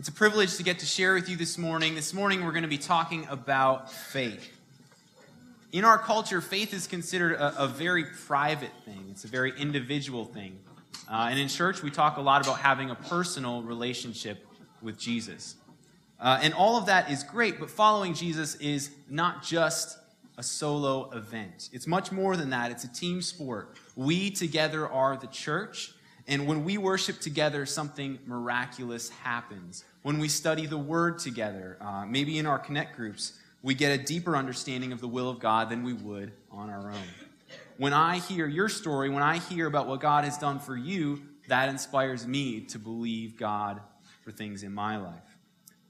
It's a privilege to get to share with you this morning. This morning, we're going to be talking about faith. In our culture, faith is considered a, a very private thing, it's a very individual thing. Uh, and in church, we talk a lot about having a personal relationship with Jesus. Uh, and all of that is great, but following Jesus is not just a solo event. It's much more than that. It's a team sport. We together are the church, and when we worship together, something miraculous happens. When we study the Word together, uh, maybe in our connect groups, we get a deeper understanding of the will of God than we would on our own. When I hear your story, when I hear about what God has done for you, that inspires me to believe God for things in my life.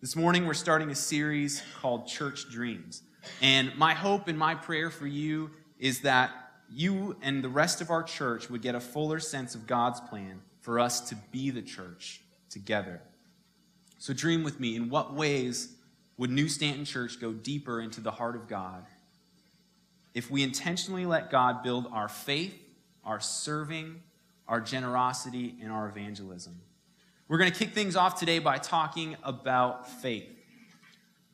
This morning, we're starting a series called Church Dreams. And my hope and my prayer for you is that you and the rest of our church would get a fuller sense of God's plan for us to be the church together. So, dream with me in what ways would New Stanton Church go deeper into the heart of God if we intentionally let God build our faith, our serving, our generosity, and our evangelism? We're going to kick things off today by talking about faith.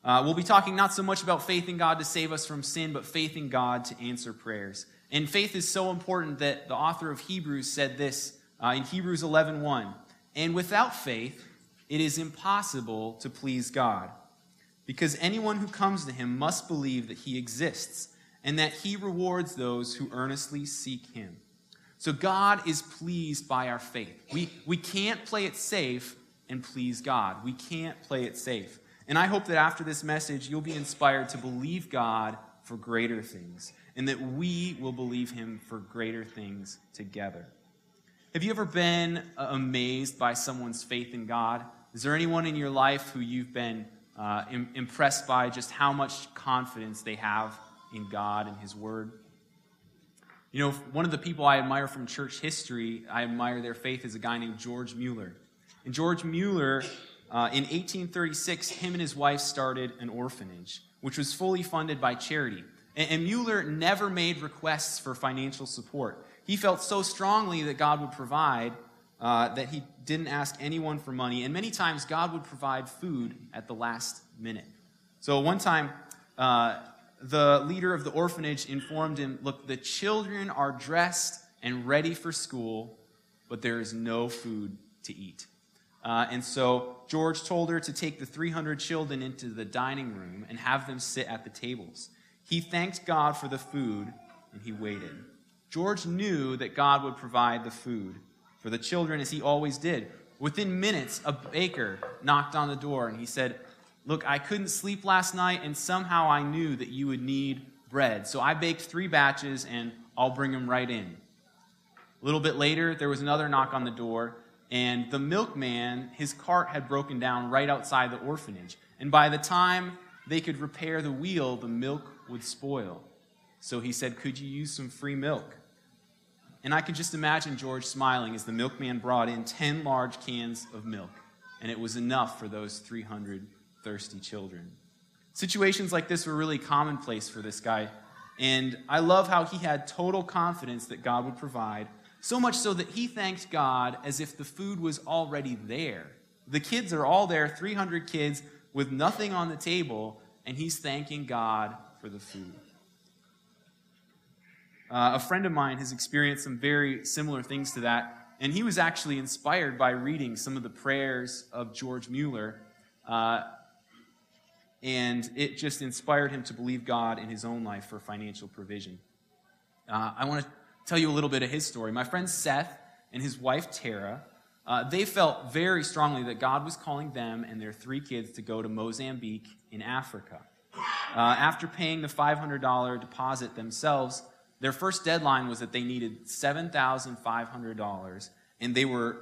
Uh, we'll be talking not so much about faith in God to save us from sin, but faith in God to answer prayers. And faith is so important that the author of Hebrews said this uh, in Hebrews 11:1. 1, and without faith, it is impossible to please God, because anyone who comes to him must believe that he exists and that he rewards those who earnestly seek him. So God is pleased by our faith. We, we can't play it safe and please God. We can't play it safe. And I hope that after this message, you'll be inspired to believe God for greater things and that we will believe him for greater things together. Have you ever been uh, amazed by someone's faith in God? Is there anyone in your life who you've been uh, Im- impressed by just how much confidence they have in God and His Word? You know, one of the people I admire from church history, I admire their faith, is a guy named George Mueller. And George Mueller, uh, in 1836, him and his wife started an orphanage, which was fully funded by charity. And, and Mueller never made requests for financial support. He felt so strongly that God would provide uh, that he didn't ask anyone for money. And many times, God would provide food at the last minute. So one time, uh, the leader of the orphanage informed him Look, the children are dressed and ready for school, but there is no food to eat. Uh, and so George told her to take the 300 children into the dining room and have them sit at the tables. He thanked God for the food and he waited. George knew that God would provide the food for the children as he always did. Within minutes, a baker knocked on the door and he said, Look, I couldn't sleep last night and somehow I knew that you would need bread. So I baked three batches and I'll bring them right in. A little bit later, there was another knock on the door, and the milkman, his cart had broken down right outside the orphanage. And by the time they could repair the wheel, the milk would spoil. So he said, Could you use some free milk? And I could just imagine George smiling as the milkman brought in 10 large cans of milk, and it was enough for those 300 thirsty children. Situations like this were really commonplace for this guy, and I love how he had total confidence that God would provide, so much so that he thanked God as if the food was already there. The kids are all there, 300 kids with nothing on the table, and he's thanking God for the food. Uh, a friend of mine has experienced some very similar things to that, and he was actually inspired by reading some of the prayers of George Mueller, uh, and it just inspired him to believe God in his own life for financial provision. Uh, I want to tell you a little bit of his story. My friend Seth and his wife Tara, uh, they felt very strongly that God was calling them and their three kids to go to Mozambique in Africa. Uh, after paying the $500 deposit themselves, their first deadline was that they needed $7,500, and they were,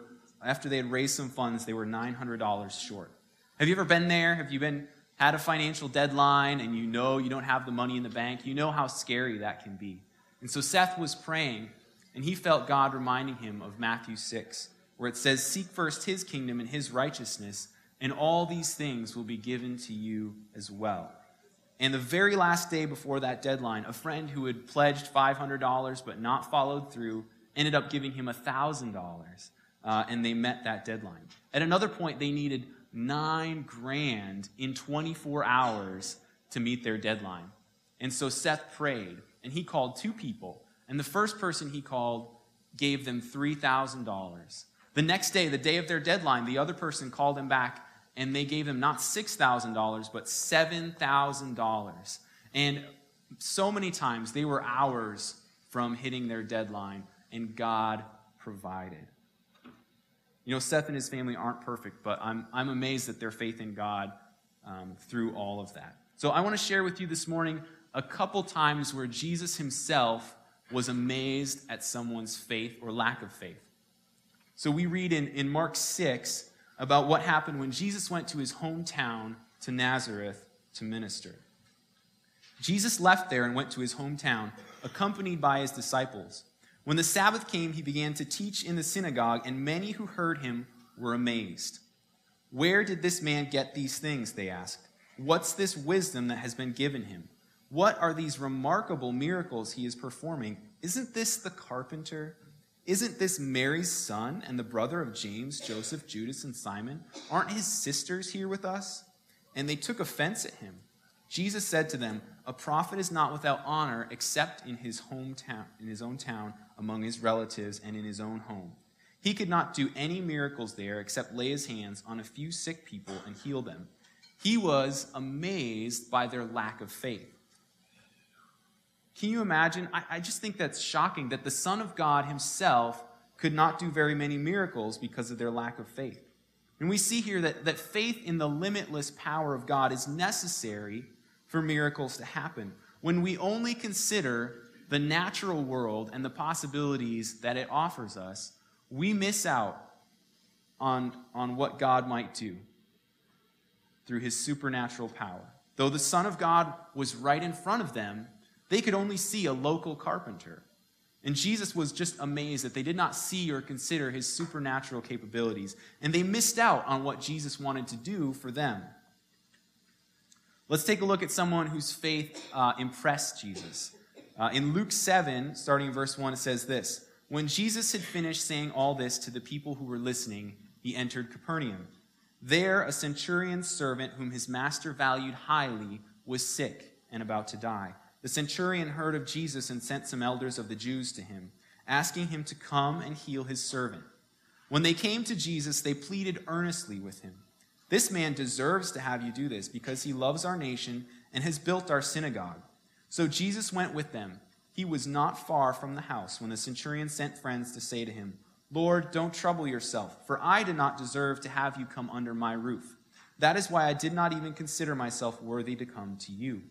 after they had raised some funds, they were $900 short. Have you ever been there? Have you been had a financial deadline and you know you don't have the money in the bank? You know how scary that can be. And so Seth was praying, and he felt God reminding him of Matthew 6, where it says, Seek first his kingdom and his righteousness, and all these things will be given to you as well. And the very last day before that deadline, a friend who had pledged $500 but not followed through ended up giving him $1,000, uh, and they met that deadline. At another point, they needed nine grand in 24 hours to meet their deadline. And so Seth prayed, and he called two people. And the first person he called gave them $3,000. The next day, the day of their deadline, the other person called him back, and they gave him not $6,000, but $7,000. And so many times they were hours from hitting their deadline, and God provided. You know, Seth and his family aren't perfect, but I'm, I'm amazed at their faith in God um, through all of that. So I want to share with you this morning a couple times where Jesus himself was amazed at someone's faith or lack of faith. So we read in, in Mark 6 about what happened when Jesus went to his hometown to Nazareth to minister. Jesus left there and went to his hometown, accompanied by his disciples. When the Sabbath came, he began to teach in the synagogue, and many who heard him were amazed. Where did this man get these things? They asked. What's this wisdom that has been given him? What are these remarkable miracles he is performing? Isn't this the carpenter? Isn't this Mary's son and the brother of James, Joseph, Judas, and Simon? Aren't his sisters here with us? And they took offense at him. Jesus said to them, A prophet is not without honor except in his hometown, in his own town, among his relatives, and in his own home. He could not do any miracles there except lay his hands on a few sick people and heal them. He was amazed by their lack of faith. Can you imagine? I, I, just think that's shocking that the Son of God himself could not do very many miracles because of their lack of faith. And we see here that, that faith in the limitless power of God is necessary for miracles to happen. When we only consider the natural world and the possibilities that it offers us, we miss out on, on what God might do through his supernatural power. Though the Son of God was right in front of them, they could only see a local carpenter. And Jesus was just amazed that they did not see or consider his supernatural capabilities, and they missed out on what Jesus wanted to do for them. Let's take a look at someone whose faith uh, impressed Jesus. Uh, in Luke 7, starting in verse 1, it says this When Jesus had finished saying all this to the people who were listening, he entered Capernaum. There, a centurion's servant, whom his master valued highly, was sick and about to die. The centurion heard of Jesus and sent some elders of the Jews to him, asking him to come and heal his servant. When they came to Jesus, they pleaded earnestly with him This man deserves to have you do this because he loves our nation and has built our synagogue. So Jesus went with them. He was not far from the house when the centurion sent friends to say to him, Lord, don't trouble yourself, for I did not deserve to have you come under my roof. That is why I did not even consider myself worthy to come to you.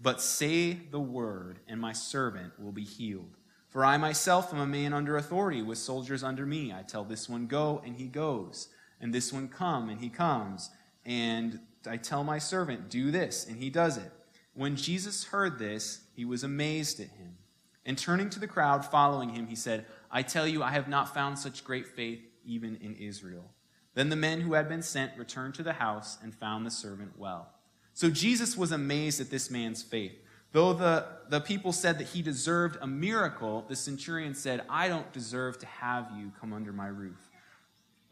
But say the word, and my servant will be healed. For I myself am a man under authority, with soldiers under me. I tell this one, go, and he goes. And this one, come, and he comes. And I tell my servant, do this, and he does it. When Jesus heard this, he was amazed at him. And turning to the crowd following him, he said, I tell you, I have not found such great faith even in Israel. Then the men who had been sent returned to the house and found the servant well. So Jesus was amazed at this man's faith. Though the, the people said that he deserved a miracle, the centurion said, I don't deserve to have you come under my roof.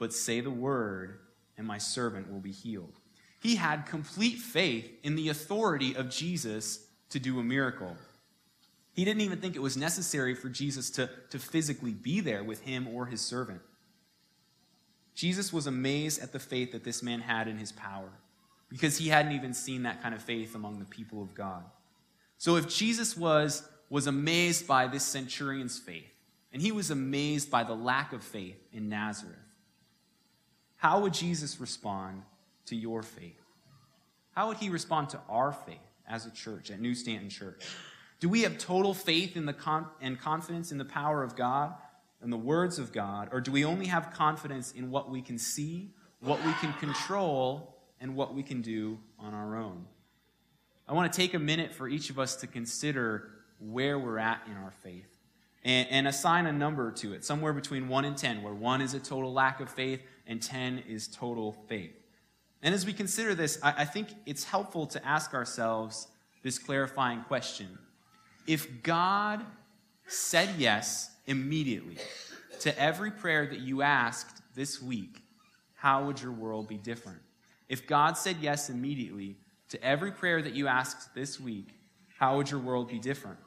But say the word, and my servant will be healed. He had complete faith in the authority of Jesus to do a miracle. He didn't even think it was necessary for Jesus to, to physically be there with him or his servant. Jesus was amazed at the faith that this man had in his power because he hadn't even seen that kind of faith among the people of God. So if Jesus was, was amazed by this centurion's faith, and he was amazed by the lack of faith in Nazareth, how would Jesus respond to your faith? How would he respond to our faith as a church, at New Stanton Church? Do we have total faith in the con- and confidence in the power of God and the words of God, or do we only have confidence in what we can see, what we can control, and what we can do on our own. I want to take a minute for each of us to consider where we're at in our faith and, and, assign a number to it, somewhere between 1 and 10, where 1 is a total lack of faith and 10 is total faith. And as we consider this, I, I think it's helpful to ask ourselves this clarifying question. If God said yes immediately to every prayer that you asked this week, how would your world be different? If God said yes immediately to every prayer that you asked this week, how would your world be different?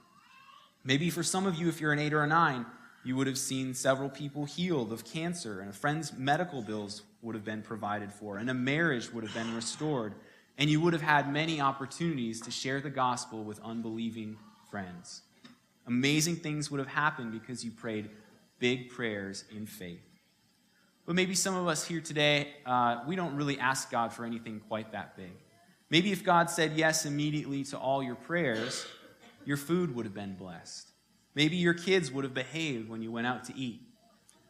Maybe for some of you, if you're an eight or a nine, you would have seen several people healed of cancer, and a friend's medical bills would have been provided for, and a marriage would have been restored, and you would have had many opportunities to share the gospel with unbelieving friends. Amazing things would have happened because you prayed big prayers in faith. But maybe some of us here today, uh, we don't really ask God for anything quite that big. Maybe if God said yes immediately to all your prayers, your food would have been blessed. Maybe your kids would have behaved when you went out to eat.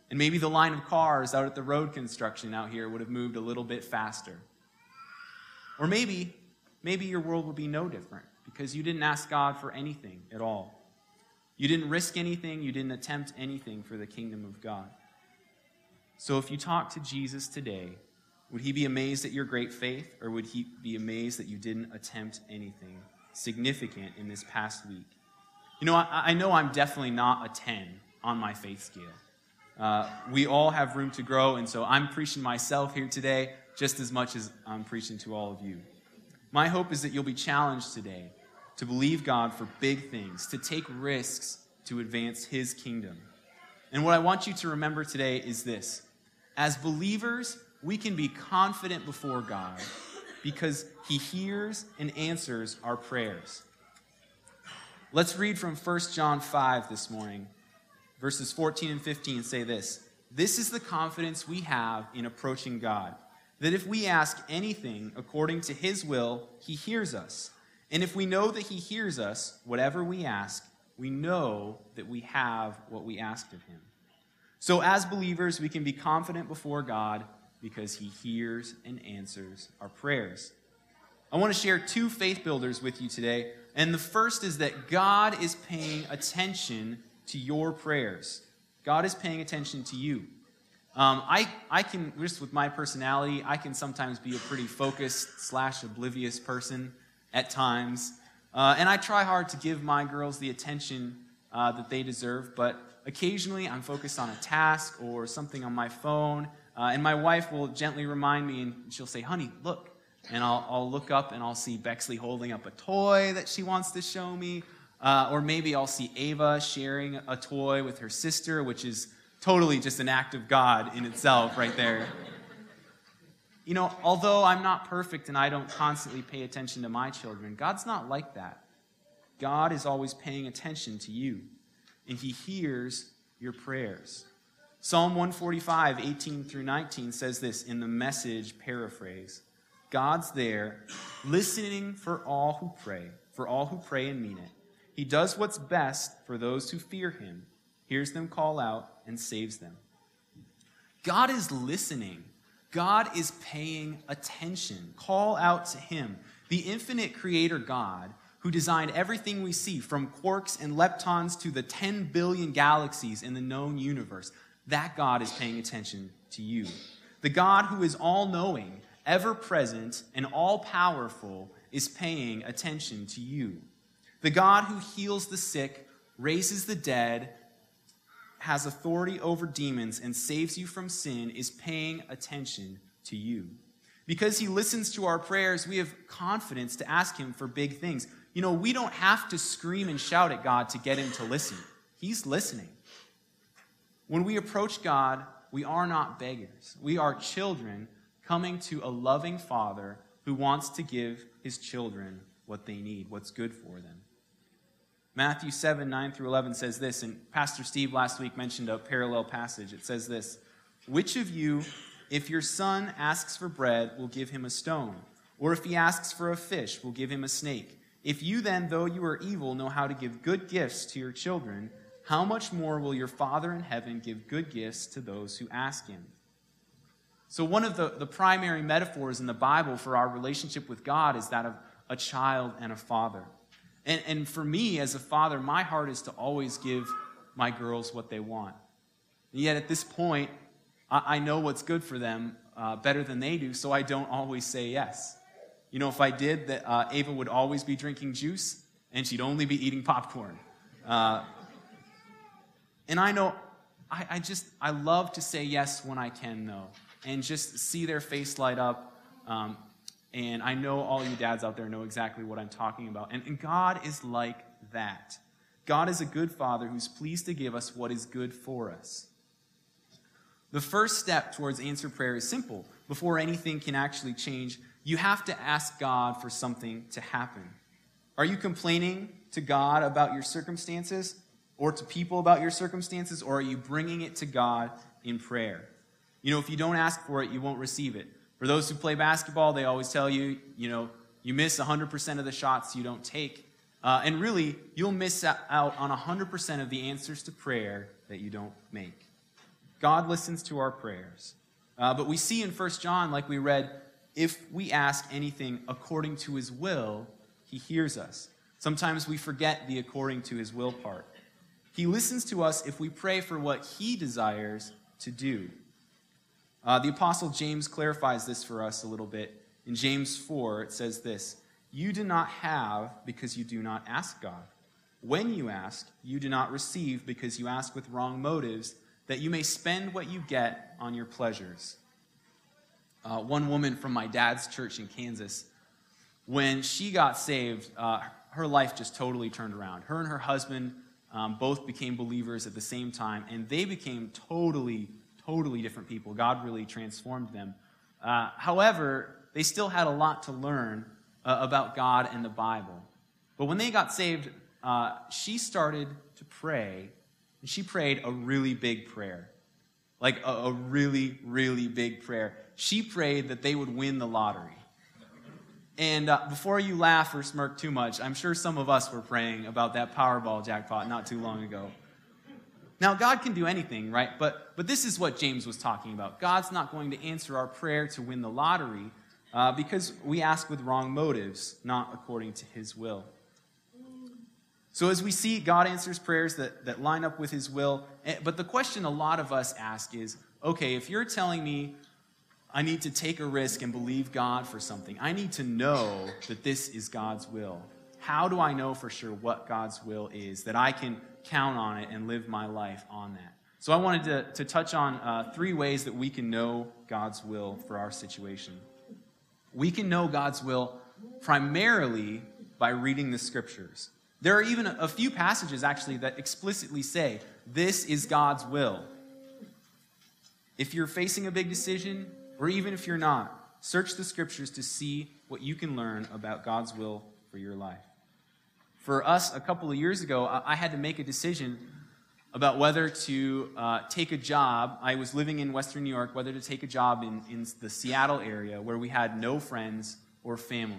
And maybe the line of cars out at the road construction out here would have moved a little bit faster. Or maybe, maybe your world would be no different because you didn't ask God for anything at all. You didn't risk anything, you didn't attempt anything for the kingdom of God. So if you talk to Jesus today, would he be amazed at your great faith, or would he be amazed that you didn't attempt anything significant in this past week? You know, I, I know I'm definitely not a 10 on my faith scale. Uh, we all have room to grow, and so I'm preaching myself here today just as much as I'm preaching to all of you. My hope is that you'll be challenged today to believe God for big things, to take risks to advance His kingdom. And what I want you to remember today is this as believers, we can be confident before God because He hears and answers our prayers. Let's read from 1 John 5 this morning. Verses 14 and 15 say this This is the confidence we have in approaching God, that if we ask anything according to His will, He hears us. And if we know that He hears us, whatever we ask, we know that we have what we asked of Him. So, as believers, we can be confident before God because He hears and answers our prayers. I want to share two faith builders with you today. And the first is that God is paying attention to your prayers. God is paying attention to you. Um, I, I can, just with my personality, I can sometimes be a pretty focused slash oblivious person at times. Uh, and I try hard to give my girls the attention uh, that they deserve, but occasionally I'm focused on a task or something on my phone, uh, and my wife will gently remind me, and she'll say, Honey, look. And I'll, I'll look up and I'll see Bexley holding up a toy that she wants to show me. Uh, or maybe I'll see Ava sharing a toy with her sister, which is totally just an act of God in itself, right there. You know, although I'm not perfect and I don't constantly pay attention to my children, God's not like that. God is always paying attention to you and he hears your prayers. Psalm 145, 18 through 19 says this in the message paraphrase God's there, listening for all who pray, for all who pray and mean it. He does what's best for those who fear him, hears them call out, and saves them. God is listening. God is paying attention. Call out to him. The infinite creator God who designed everything we see, from quarks and leptons to the 10 billion galaxies in the known universe, that God is paying attention to you. The God who is all knowing, ever present, and all powerful is paying attention to you. The God who heals the sick, raises the dead, has authority over demons, and saves you from sin is paying attention to you. Because he listens to our prayers, we have confidence to ask him for big things. You know, we don't have to scream and shout at God to get him to listen, he's listening. When we approach God, we are not beggars. We are children coming to a loving Father who wants to give his children what they need, what's good for them. Matthew 7, 9 through 11 says this, and Pastor Steve last week mentioned a parallel passage. It says this Which of you, if your son asks for bread, will give him a stone? Or if he asks for a fish, will give him a snake? If you then, though you are evil, know how to give good gifts to your children, how much more will your Father in heaven give good gifts to those who ask him? So, one of the, the primary metaphors in the Bible for our relationship with God is that of a child and a father. And, and for me, as a father, my heart is to always give my girls what they want. And yet, at this point, I, I know what's good for them uh, better than they do, so I don't always say yes. You know, if I did, that uh, Ava would always be drinking juice and she'd only be eating popcorn. Uh, and I know, I, I, just, I love to say yes when I can, though, and just see their face light up. Um, and I know all you dads out there know exactly what I'm talking about. And, and God is like that. God is a good father who's pleased to give us what is good for us. The first step towards answered prayer is simple. Before anything can actually change, you have to ask God for something to happen. Are you complaining to God about your circumstances or to people about your circumstances, or are you bringing it to God in prayer? You know, if you don't ask for it, you won't receive it. For those who play basketball, they always tell you, you know, you miss 100% of the shots you don't take. Uh, and really, you'll miss out on 100% of the answers to prayer that you don't make. God listens to our prayers. Uh, but we see in 1 John, like we read, if we ask anything according to his will, he hears us. Sometimes we forget the according to his will part. He listens to us if we pray for what he desires to do. Uh, the Apostle James clarifies this for us a little bit. In James 4, it says this you do not have because you do not ask God. When you ask, you do not receive because you ask with wrong motives, that you may spend what you get on your pleasures. Uh, one woman from my dad's church in Kansas, when she got saved, uh, her life just totally turned around. Her and her husband um, both became believers at the same time, and they became totally, totally different people. God really transformed them. Uh, however, they still had a lot to learn uh, about God and the Bible. But when they got saved, uh, she started to pray, and she prayed a really big prayer. Like a, a really, really big prayer. She prayed that they would win the lottery. And uh, before you laugh or smirk too much, I'm sure some of us were praying about that Powerball jackpot not too long ago. Now, God can do anything, right? But, but this is what James was talking about. God's not going to answer our prayer to win the lottery, uh, because we ask with wrong motives, not according to his will. So, as we see, God answers prayers that, that line up with his will. Eh, but the question a lot of us ask is okay, if you're telling me I need to take a risk and believe God for something, I need to know that this is God's will. How do I know for sure what God's will is, that I can count on it and live my life on that? So, I wanted to, to touch on uh, three ways that we can know God's will for our situation. We can know God's will primarily by reading the scriptures. There are even a few passages actually that explicitly say, This is God's will. If you're facing a big decision, or even if you're not, search the scriptures to see what you can learn about God's will for your life. For us, a couple of years ago, I had to make a decision about whether to uh, take a job. I was living in Western New York, whether to take a job in, in the Seattle area where we had no friends or family.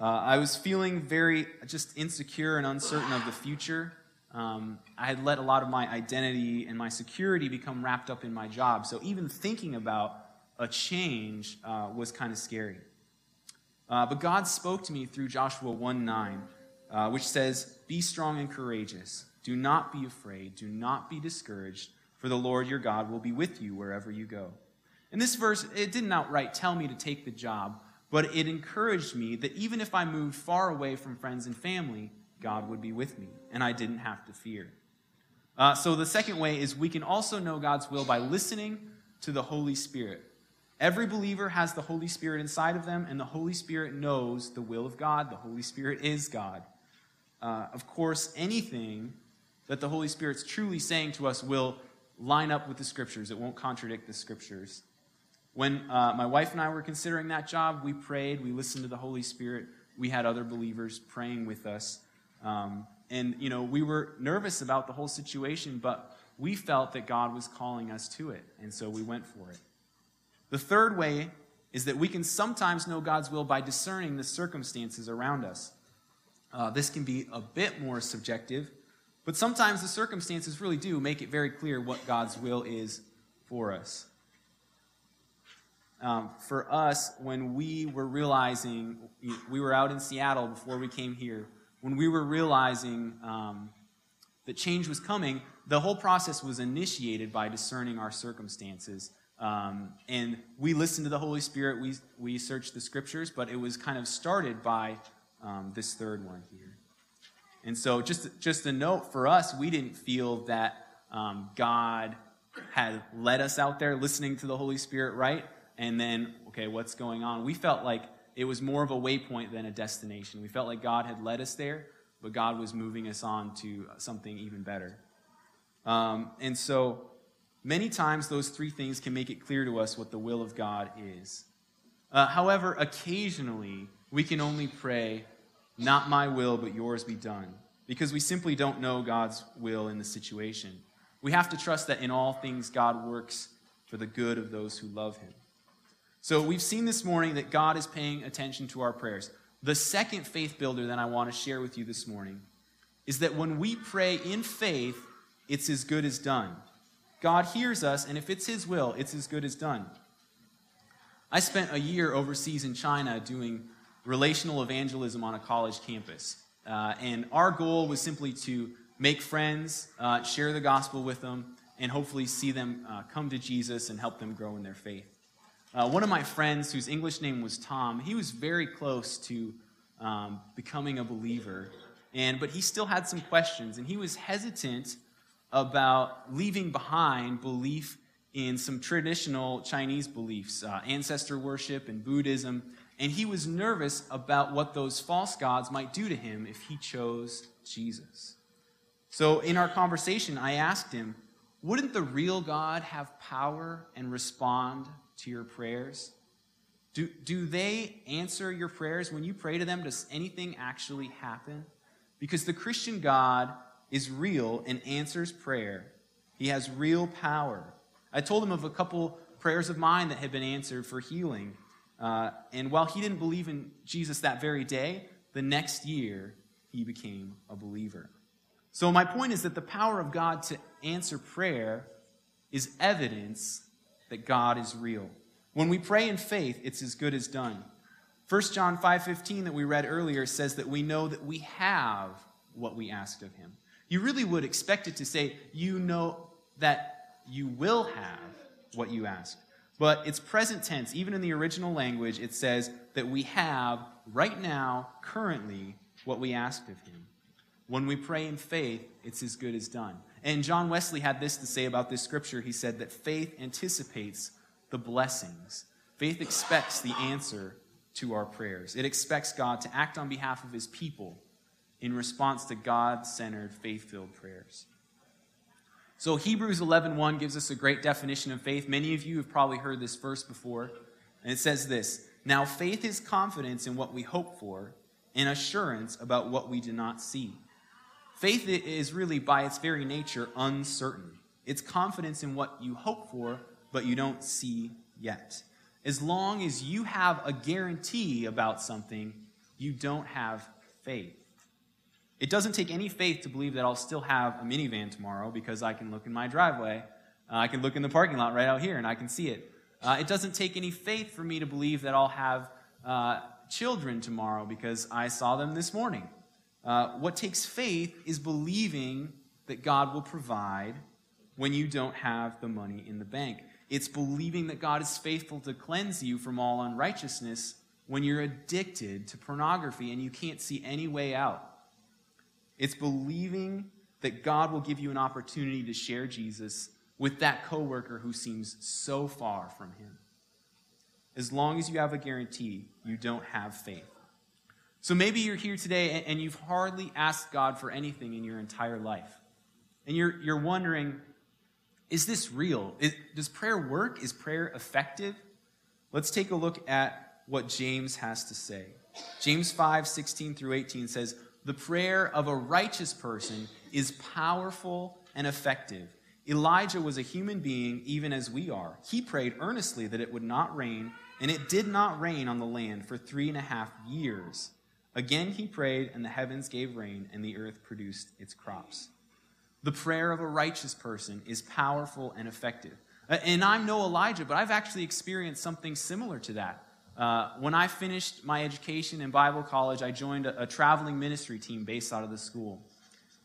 Uh, I was feeling very just insecure and uncertain of the future. Um, I had let a lot of my identity and my security become wrapped up in my job. So even thinking about a change uh, was kind of scary. Uh, but God spoke to me through Joshua 1 9, uh, which says, Be strong and courageous. Do not be afraid. Do not be discouraged, for the Lord your God will be with you wherever you go. In this verse, it didn't outright tell me to take the job, but it encouraged me that even if I moved far away from friends and family, God would be with me, and I didn't have to fear. Uh, so, the second way is we can also know God's will by listening to the Holy Spirit. Every believer has the Holy Spirit inside of them, and the Holy Spirit knows the will of God. The Holy Spirit is God. Uh, of course, anything that the Holy Spirit's truly saying to us will line up with the scriptures. It won't contradict the scriptures. When uh, my wife and I were considering that job, we prayed, we listened to the Holy Spirit. We had other believers praying with us. Um, and, you know, we were nervous about the whole situation, but we felt that God was calling us to it. And so we went for it. The third way is that we can sometimes know God's will by discerning the circumstances around us. Uh, this can be a bit more subjective, but sometimes the circumstances really do make it very clear what God's will is for us. Um, for us, when we were realizing, we were out in Seattle before we came here, when we were realizing um, that change was coming, the whole process was initiated by discerning our circumstances. Um, and we listened to the Holy Spirit, we, we searched the scriptures, but it was kind of started by um, this third one here. And so, just, just a note for us, we didn't feel that um, God had led us out there listening to the Holy Spirit, right? And then, okay, what's going on? We felt like it was more of a waypoint than a destination. We felt like God had led us there, but God was moving us on to something even better. Um, and so many times those three things can make it clear to us what the will of God is. Uh, however, occasionally we can only pray, Not my will, but yours be done, because we simply don't know God's will in the situation. We have to trust that in all things God works for the good of those who love him. So we've seen this morning that God is paying attention to our prayers. The second faith builder that I want to share with you this morning is that when we pray in faith, it's as good as done. God hears us, and if it's His will, it's as good as done. I spent a year overseas in China doing relational evangelism on a college campus. Uh, and our goal was simply to make friends, uh, share the gospel with them, and hopefully see them uh, come to Jesus and help them grow in their faith. Uh, one of my friends, whose English name was Tom, he was very close to um, becoming a believer, and but he still had some questions, and he was hesitant about leaving behind belief in some traditional Chinese beliefs, uh, ancestor worship and Buddhism, and he was nervous about what those false gods might do to him if he chose Jesus. So, in our conversation, I asked him, Wouldn't the real God have power and respond to your prayers? Do, do they answer your prayers? When you pray to them, does anything actually happen? Because the Christian God is real and answers prayer. He has real power. I told him of a couple prayers of mine that had been answered for healing. Uh, and while he didn't believe in Jesus that very day, the next year he became a believer. So, my point is that the power of God to answer prayer is evidence that God is real. When we pray in faith, it's as good as done. 1 John 5:15 that we read earlier says that we know that we have what we asked of him. You really would expect it to say, you know that you will have what you ask. But it's present tense. Even in the original language, it says that we have right now, currently, what we asked of him. When we pray in faith, it's as good as done. And John Wesley had this to say about this scripture. He said that faith anticipates the blessings, faith expects the answer to our prayers. It expects God to act on behalf of his people in response to God centered, faith filled prayers. So Hebrews 11:1 gives us a great definition of faith. Many of you have probably heard this verse before, and it says this: "Now faith is confidence in what we hope for, and assurance about what we do not see." Faith is really by its very nature uncertain. It's confidence in what you hope for but you don't see yet. As long as you have a guarantee about something, you don't have faith. It doesn't take any faith to believe that I'll still have a minivan tomorrow because I can look in my driveway. Uh, I can look in the parking lot right out here and I can see it. Uh, it doesn't take any faith for me to believe that I'll have uh, children tomorrow because I saw them this morning. Uh, what takes faith is believing that God will provide when you don't have the money in the bank. It's believing that God is faithful to cleanse you from all unrighteousness when you're addicted to pornography and you can't see any way out. It's believing that God will give you an opportunity to share Jesus with that coworker who seems so far from him. As long as you have a guarantee, you don't have faith. So maybe you're here today and you've hardly asked God for anything in your entire life. And you're, you're wondering, is this real? Is, does prayer work? Is prayer effective? Let's take a look at what James has to say. James 5 16 through 18 says, the prayer of a righteous person is powerful and effective. Elijah was a human being, even as we are. He prayed earnestly that it would not rain, and it did not rain on the land for three and a half years. Again he prayed, and the heavens gave rain, and the earth produced its crops. The prayer of a righteous person is powerful and effective. Uh, and I'm no Elijah, but I've actually experienced something similar to that. Uh, when I finished my education in Bible college, I joined a, a, traveling ministry team based out of the school.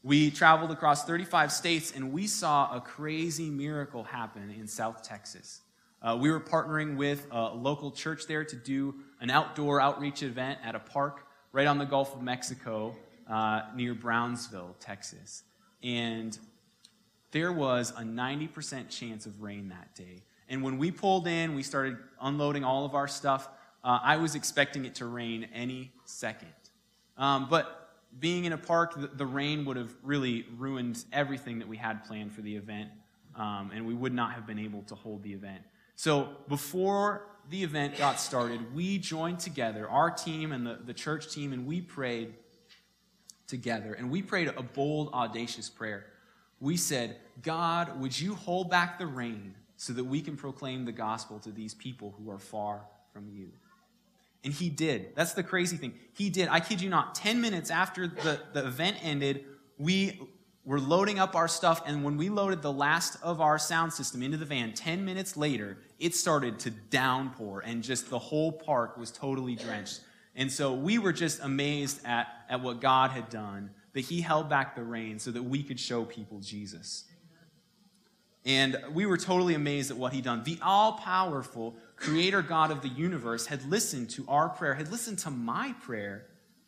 We traveled across 35 states and we saw a crazy miracle happen in South Texas. Uh, we were partnering with a local church there to do an outdoor outreach event at a park right on the Gulf of Mexico uh, near Brownsville, Texas. And there was a 90% chance of rain that day. And when we pulled in, we started unloading all of our stuff. Uh, I was expecting it to rain any second. Um, but being in a park, the, the, rain would have really ruined everything that we had planned for the event, um, and we would not have been able to hold the event. So before the event got started, we joined together, our team and the, the church team, and we prayed together. And we prayed a bold, audacious prayer. We said, God, would you hold back the rain so that we can proclaim the gospel to these people who are far from you? And he did. That's the crazy thing. He did. I kid you not. 10 minutes after the, the event ended, we were loading up our stuff. And when we loaded the last of our sound system into the van, 10 minutes later, it started to downpour. And just the whole park was totally drenched. And so we were just amazed at, at what God had done, that he held back the rain so that we could show people Jesus. And we were totally amazed at what he'd done. The all powerful creator God of the universe had listened to our prayer, had listened to my prayer,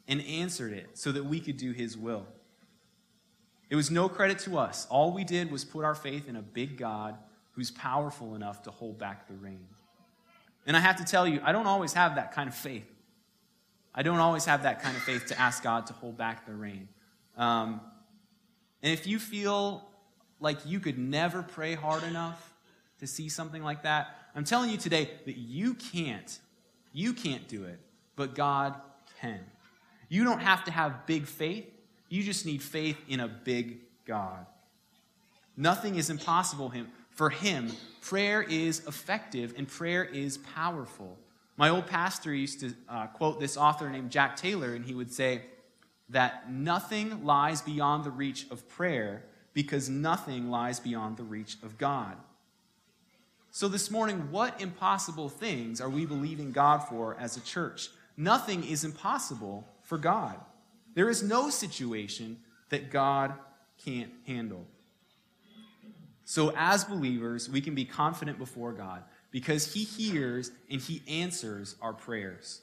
and answered it so that we could do his will. It was no credit to us. All we did was put our faith in a big God who's powerful enough to hold back the rain. And I have to tell you, I don't always have that kind of faith. I don't always have that kind of faith to ask God to hold back the rain. Um, and if you feel like you could never pray hard enough to see something like that, I'm telling you today that you can't. You can't do it, but God can. You don't have to have big faith. You just need faith in a big God. Nothing is impossible for him. Prayer is effective and prayer is powerful. My old pastor used to uh, quote this author named Jack Taylor, and he would say that nothing lies beyond the reach of prayer because nothing lies beyond the reach of God. So, this morning, what impossible things are we believing God for as a church? Nothing is impossible for God. There is no situation that God can't handle. So, as believers, we can be confident before God because He hears and He answers our prayers.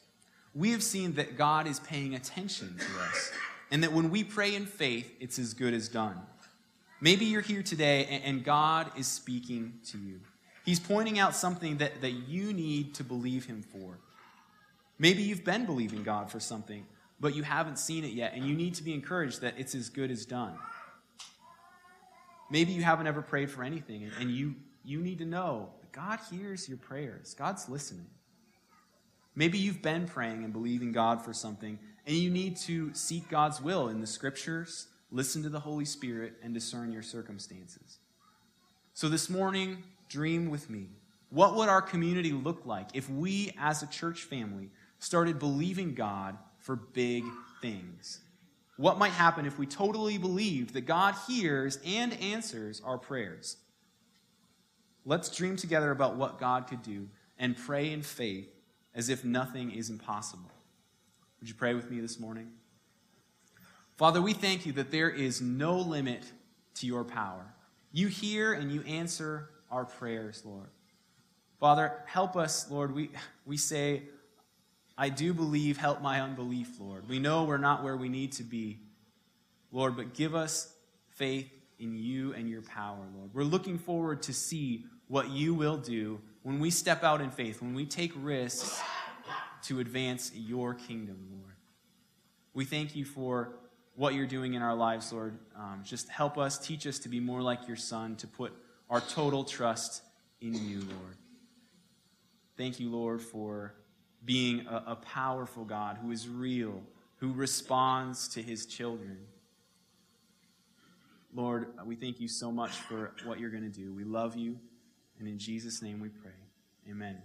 We have seen that God is paying attention to us, and that when we pray in faith, it's as good as done. Maybe you're here today and God is speaking to you. He's pointing out something that, that you need to believe Him for. Maybe you've been believing God for something, but you haven't seen it yet, and you need to be encouraged that it's as good as done. Maybe you haven't ever prayed for anything, and you, you need to know that God hears your prayers, God's listening. Maybe you've been praying and believing God for something, and you need to seek God's will in the scriptures, listen to the Holy Spirit, and discern your circumstances. So this morning, dream with me. What would our community look like if we, as a church family, started believing God for big things? What might happen if we totally believed that God hears and answers our prayers? Let's dream together about what God could do and pray in faith as if nothing is impossible. Would you pray with me this morning? Father, we thank you that there is no limit to your power. You hear and you answer our prayers, Lord. Father, help us, Lord. We, we say, I do believe, help my unbelief, Lord. We know we're not where we need to be, Lord, but give us faith in you and your power, Lord. We're looking forward to see what you will do when we step out in faith, when we take risks to advance your kingdom, Lord. We thank you for what you're doing in our lives, Lord. Um, just help us, teach us to be more like your Son, to put our total trust in you, Lord. Thank you, Lord, for being a, a powerful God who is real, who responds to his children. Lord, we thank you so much for what you're going to do. We love you, and in Jesus' name we pray. Amen.